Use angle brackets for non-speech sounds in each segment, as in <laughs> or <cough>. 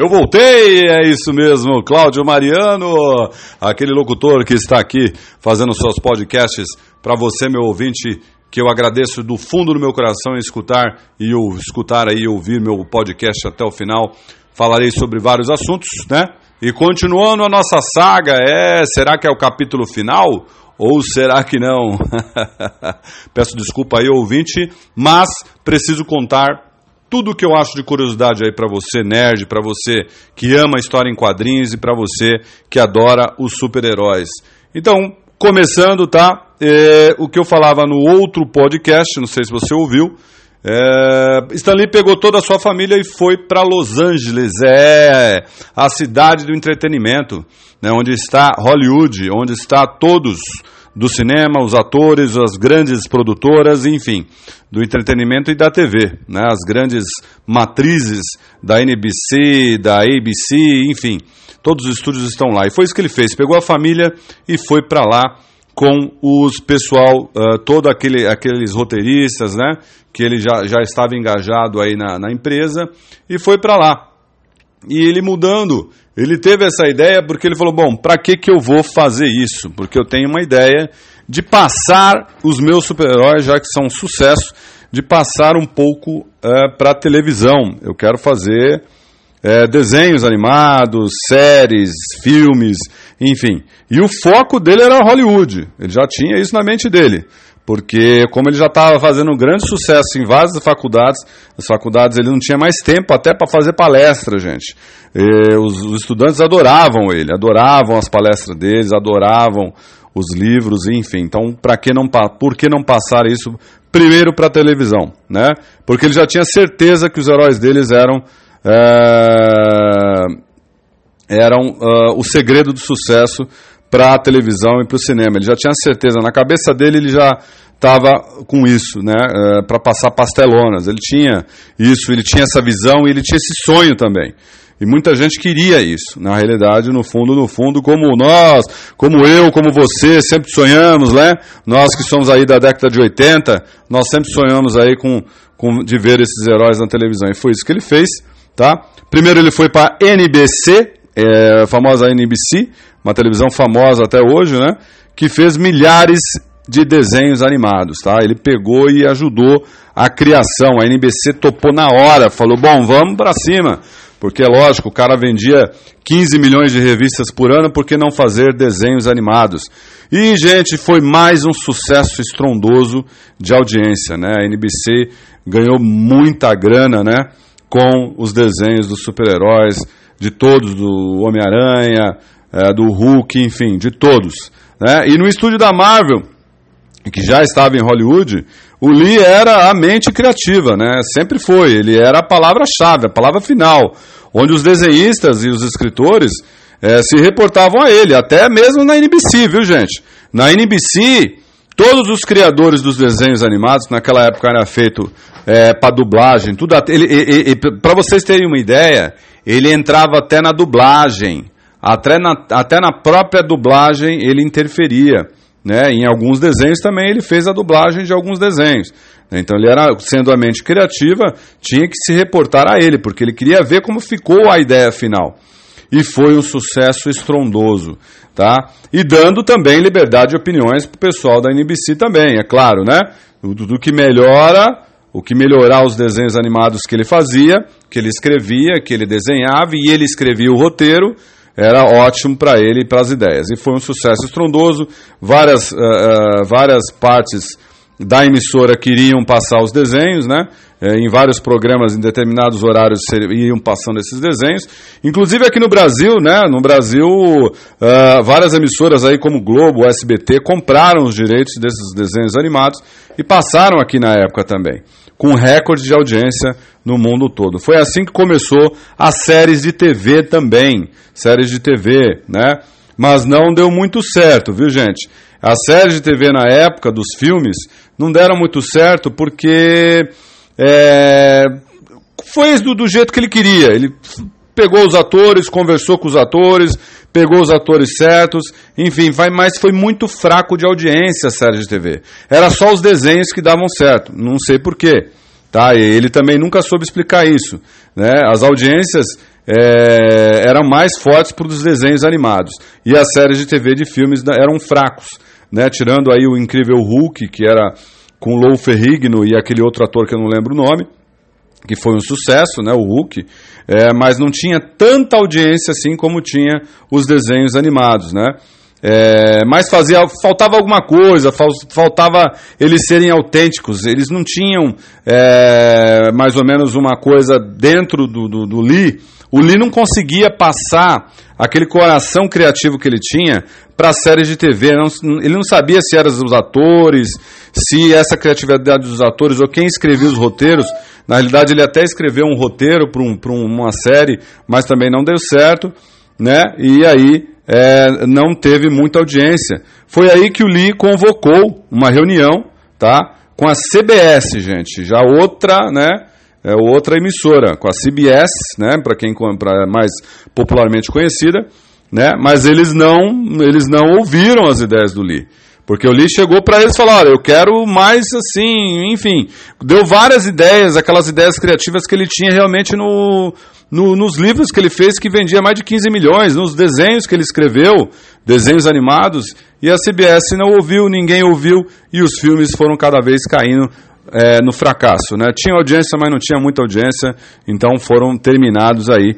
Eu voltei, é isso mesmo, Cláudio Mariano, aquele locutor que está aqui fazendo seus podcasts para você, meu ouvinte, que eu agradeço do fundo do meu coração em escutar e eu, escutar aí, ouvir meu podcast até o final. Falarei sobre vários assuntos, né? E continuando a nossa saga, é, será que é o capítulo final? Ou será que não? <laughs> Peço desculpa aí, ouvinte, mas preciso contar tudo o que eu acho de curiosidade aí para você, nerd, para você que ama história em quadrinhos e para você que adora os super-heróis. Então, começando, tá? É, o que eu falava no outro podcast, não sei se você ouviu. É, Stanley pegou toda a sua família e foi para Los Angeles, é a cidade do entretenimento, né, onde está Hollywood, onde está todos do cinema, os atores, as grandes produtoras, enfim, do entretenimento e da TV, né? as grandes matrizes da NBC, da ABC, enfim, todos os estúdios estão lá. E foi isso que ele fez, pegou a família e foi para lá com os pessoal, uh, todo aquele, aqueles roteiristas, né, que ele já, já estava engajado aí na, na empresa, e foi para lá. E ele mudando, ele teve essa ideia porque ele falou: bom, para que, que eu vou fazer isso? Porque eu tenho uma ideia de passar os meus super-heróis, já que são um sucesso, de passar um pouco é, para a televisão. Eu quero fazer é, desenhos animados, séries, filmes, enfim. E o foco dele era Hollywood. Ele já tinha isso na mente dele porque como ele já estava fazendo um grande sucesso em várias faculdades, as faculdades ele não tinha mais tempo até para fazer palestra, gente. Os, os, estudantes adoravam ele, adoravam as palestras deles, adoravam os livros, enfim. Então, para que não por que não passar isso primeiro para a televisão, né? Porque ele já tinha certeza que os heróis deles eram é, eram uh, o segredo do sucesso para a televisão e para o cinema. Ele já tinha certeza, na cabeça dele ele já estava com isso, né, eh, para passar pastelonas. Ele tinha isso, ele tinha essa visão e ele tinha esse sonho também. E muita gente queria isso. Na realidade, no fundo, no fundo, como nós, como eu, como você, sempre sonhamos, né? Nós que somos aí da década de 80, nós sempre sonhamos aí com, com de ver esses heróis na televisão. E foi isso que ele fez, tá? Primeiro ele foi para NBC, é, famosa NBC, uma televisão famosa até hoje, né? Que fez milhares de desenhos animados, tá? Ele pegou e ajudou a criação. A NBC topou na hora, falou: "Bom, vamos para cima". Porque é lógico, o cara vendia 15 milhões de revistas por ano, por que não fazer desenhos animados? E, gente, foi mais um sucesso estrondoso de audiência, né? A NBC ganhou muita grana, né? Com os desenhos dos super-heróis, de todos, do Homem-Aranha, é, do Hulk, enfim, de todos. Né? E no estúdio da Marvel, que já estava em Hollywood, o Lee era a mente criativa, né? Sempre foi. Ele era a palavra-chave, a palavra final, onde os desenhistas e os escritores é, se reportavam a ele, até mesmo na NBC, viu, gente? Na NBC, todos os criadores dos desenhos animados, naquela época era feito é, para dublagem, tudo. Para vocês terem uma ideia, ele entrava até na dublagem. Até na, até na própria dublagem ele interferia. Né? Em alguns desenhos também ele fez a dublagem de alguns desenhos. Então ele era, sendo a mente criativa, tinha que se reportar a ele, porque ele queria ver como ficou a ideia final. E foi um sucesso estrondoso, tá? E dando também liberdade de opiniões para o pessoal da NBC também, é claro, né? Tudo que melhora, o que melhorar os desenhos animados que ele fazia, que ele escrevia, que ele desenhava e ele escrevia o roteiro, era ótimo para ele e para as ideias. E foi um sucesso estrondoso. Várias, uh, uh, várias partes da emissora queriam passar os desenhos, né? É, em vários programas, em determinados horários, iam passando esses desenhos. Inclusive aqui no Brasil, né? No Brasil, uh, várias emissoras aí como Globo, SBT, compraram os direitos desses desenhos animados e passaram aqui na época também com recorde de audiência no mundo todo. Foi assim que começou as séries de TV também, séries de TV, né? Mas não deu muito certo, viu, gente? As séries de TV na época dos filmes não deram muito certo porque é, foi do, do jeito que ele queria. Ele pegou os atores, conversou com os atores, pegou os atores certos, enfim, vai, mas foi muito fraco de audiência a série de TV. Era só os desenhos que davam certo, não sei porquê. Tá? Ele também nunca soube explicar isso. Né? As audiências é, eram mais fortes para os desenhos animados. E as séries de TV de filmes eram fracos. Né? Tirando aí o incrível Hulk, que era com Lou Ferrigno e aquele outro ator que eu não lembro o nome, que foi um sucesso, né, o Hulk, é, mas não tinha tanta audiência assim como tinha os desenhos animados, né? É, mas fazia, faltava alguma coisa, faltava eles serem autênticos. Eles não tinham é, mais ou menos uma coisa dentro do, do, do Lee. O Lee não conseguia passar aquele coração criativo que ele tinha para séries de TV. Ele não sabia se eram os atores, se essa criatividade dos atores ou quem escrevia os roteiros. Na realidade, ele até escreveu um roteiro para um, uma série, mas também não deu certo. Né? E aí é, não teve muita audiência. Foi aí que o Lee convocou uma reunião, tá? Com a CBS, gente, já outra, né? É outra emissora, com a CBS, né? Para quem pra, mais popularmente conhecida, né? Mas eles não, eles não ouviram as ideias do Lee. Porque o Lee chegou para eles e falou: olha, eu quero mais assim, enfim. Deu várias ideias, aquelas ideias criativas que ele tinha realmente no, no, nos livros que ele fez, que vendia mais de 15 milhões, nos desenhos que ele escreveu, desenhos animados, e a CBS não ouviu, ninguém ouviu, e os filmes foram cada vez caindo é, no fracasso. Né? Tinha audiência, mas não tinha muita audiência, então foram terminados aí.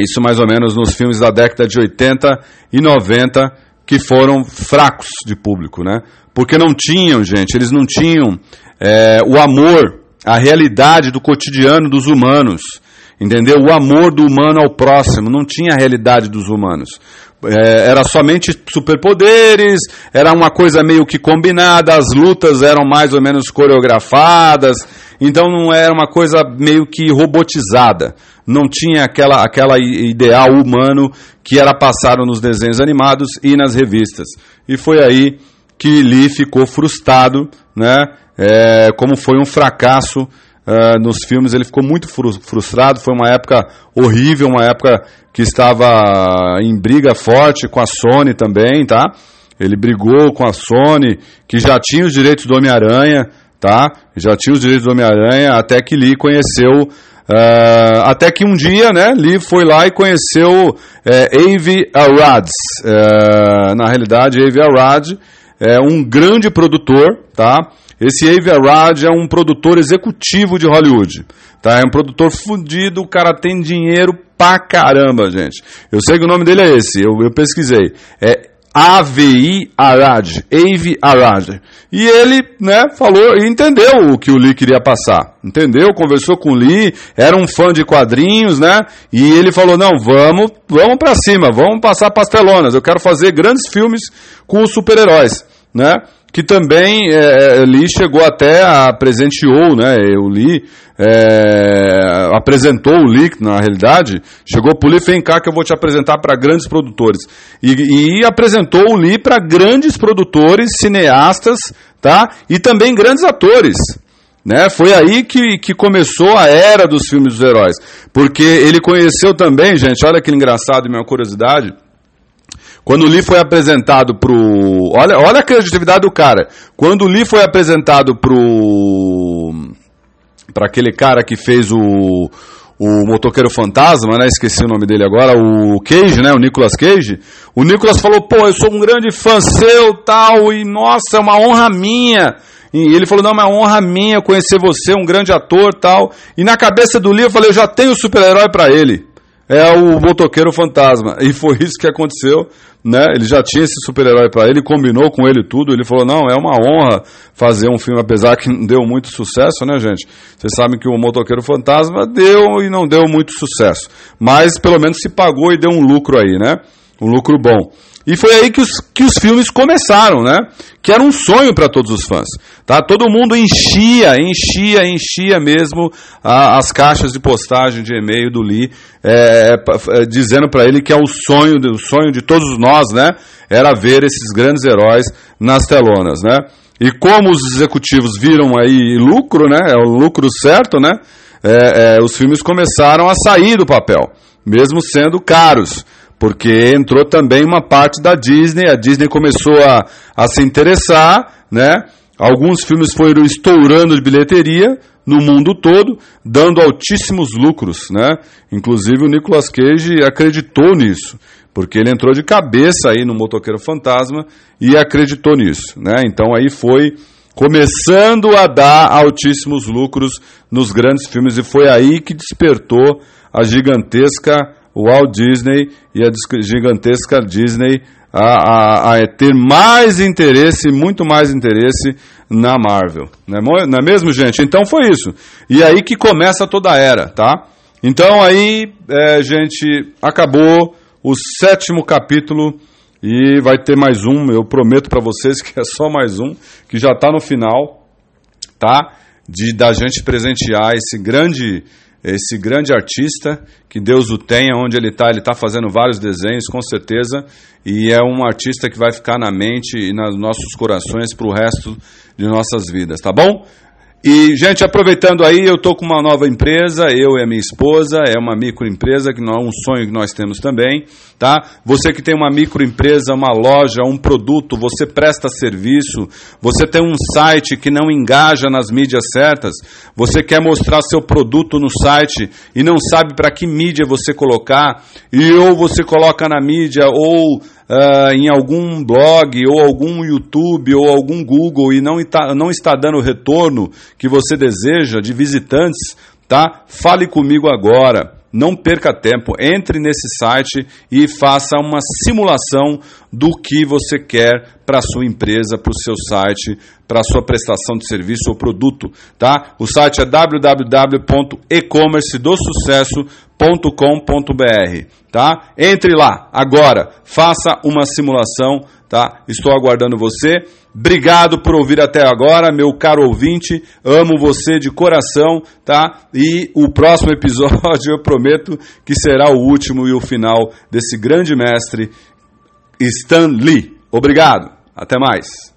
Isso mais ou menos nos filmes da década de 80 e 90, que foram fracos de público, né? Porque não tinham, gente, eles não tinham é, o amor, a realidade do cotidiano dos humanos entendeu? O amor do humano ao próximo, não tinha a realidade dos humanos. É, era somente superpoderes, era uma coisa meio que combinada, as lutas eram mais ou menos coreografadas, então não era uma coisa meio que robotizada. Não tinha aquela, aquela ideal humano que era passado nos desenhos animados e nas revistas. E foi aí que Lee ficou frustrado, né? É, como foi um fracasso uh, nos filmes, ele ficou muito frustrado. Foi uma época horrível, uma época que estava em briga forte com a Sony também, tá? Ele brigou com a Sony, que já tinha os direitos do Homem-Aranha, tá? Já tinha os direitos do Homem-Aranha, até que Lee conheceu. Uh, até que um dia, né, Lee foi lá e conheceu é, Avi Arad. Uh, na realidade, Avi Arad é um grande produtor, tá? Esse Avi Arad é um produtor executivo de Hollywood. Tá? É um produtor fudido, o cara tem dinheiro pra caramba, gente. Eu sei que o nome dele é esse, eu, eu pesquisei. É AVI Arad, Avi Arad. E ele, né, falou e entendeu o que o Lee queria passar. Entendeu? Conversou com o Lee, era um fã de quadrinhos, né? E ele falou: "Não, vamos, vamos para cima, vamos passar pastelonas. Eu quero fazer grandes filmes com os super-heróis", né? Que também é, é, Lee chegou até a presenteou, né? O Lee é, apresentou o Lee, na realidade, chegou para o Lee, vem cá que eu vou te apresentar para grandes produtores. E, e apresentou o Lee para grandes produtores, cineastas, tá? E também grandes atores. Né? Foi aí que, que começou a era dos filmes dos heróis. Porque ele conheceu também, gente, olha que engraçado e minha curiosidade quando o Lee foi apresentado pro. Olha, olha a criatividade do cara. Quando o Lee foi apresentado pro. para aquele cara que fez o. O motoqueiro fantasma, né? Esqueci o nome dele agora, o Cage, né? O Nicolas Cage. O Nicolas falou: pô, eu sou um grande fã seu, tal, e nossa, é uma honra minha. E ele falou: não, é uma honra minha conhecer você, um grande ator, tal. E na cabeça do Lee eu falei: eu já tenho super-herói para ele é o motoqueiro fantasma. E foi isso que aconteceu, né? Ele já tinha esse super-herói para ele, combinou com ele tudo. Ele falou: não, é uma honra fazer um filme, apesar que não deu muito sucesso, né, gente? Vocês sabem que o motoqueiro fantasma deu e não deu muito sucesso. Mas pelo menos se pagou e deu um lucro aí, né? Um lucro bom. E foi aí que os, que os filmes começaram, né? Que era um sonho para todos os fãs. Tá? Todo mundo enchia, enchia, enchia mesmo a, as caixas de postagem de e-mail do Lee, é, é, dizendo para ele que é o sonho, o sonho de todos nós, né? Era ver esses grandes heróis nas telonas, né? E como os executivos viram aí lucro, né? É o lucro certo, né? É, é os filmes começaram a sair do papel, mesmo sendo caros porque entrou também uma parte da Disney, a Disney começou a, a se interessar, né? alguns filmes foram estourando de bilheteria no mundo todo, dando altíssimos lucros, né? Inclusive o Nicolas Cage acreditou nisso, porque ele entrou de cabeça aí no Motoqueiro Fantasma e acreditou nisso, né? Então aí foi começando a dar altíssimos lucros nos grandes filmes e foi aí que despertou a gigantesca Walt Disney e a gigantesca Disney a, a, a, ter mais interesse, muito mais interesse na Marvel. Não é, não é, mesmo, gente? Então foi isso. E aí que começa toda a era, tá? Então aí, é, gente, acabou o sétimo capítulo e vai ter mais um. Eu prometo para vocês que <laughs> é só mais um, que já está no final, tá? De da gente presentear esse grande esse grande artista, que Deus o tenha, onde ele está, ele está fazendo vários desenhos, com certeza, e é um artista que vai ficar na mente e nos nossos corações para o resto de nossas vidas, tá bom? E, gente, aproveitando aí, eu estou com uma nova empresa, eu e a minha esposa, é uma microempresa, que é um sonho que nós temos também, tá? Você que tem uma microempresa, uma loja, um produto, você presta serviço, você tem um site que não engaja nas mídias certas, você quer mostrar seu produto no site e não sabe para que mídia você colocar, e ou você coloca na mídia, ou uh, em algum blog, ou algum YouTube, ou algum Google e não está, não está dando o retorno que você deseja de visitantes, tá? Fale comigo agora. Não perca tempo, entre nesse site e faça uma simulação do que você quer para a sua empresa, para o seu site, para a sua prestação de serviço ou produto, tá? O site é www.ecommercedosucesso.com.br, tá? Entre lá agora, faça uma simulação, tá? Estou aguardando você. Obrigado por ouvir até agora, meu caro ouvinte. Amo você de coração, tá? E o próximo <laughs> episódio eu prometo que será o último e o final desse grande mestre Stan Lee. Obrigado. Até mais.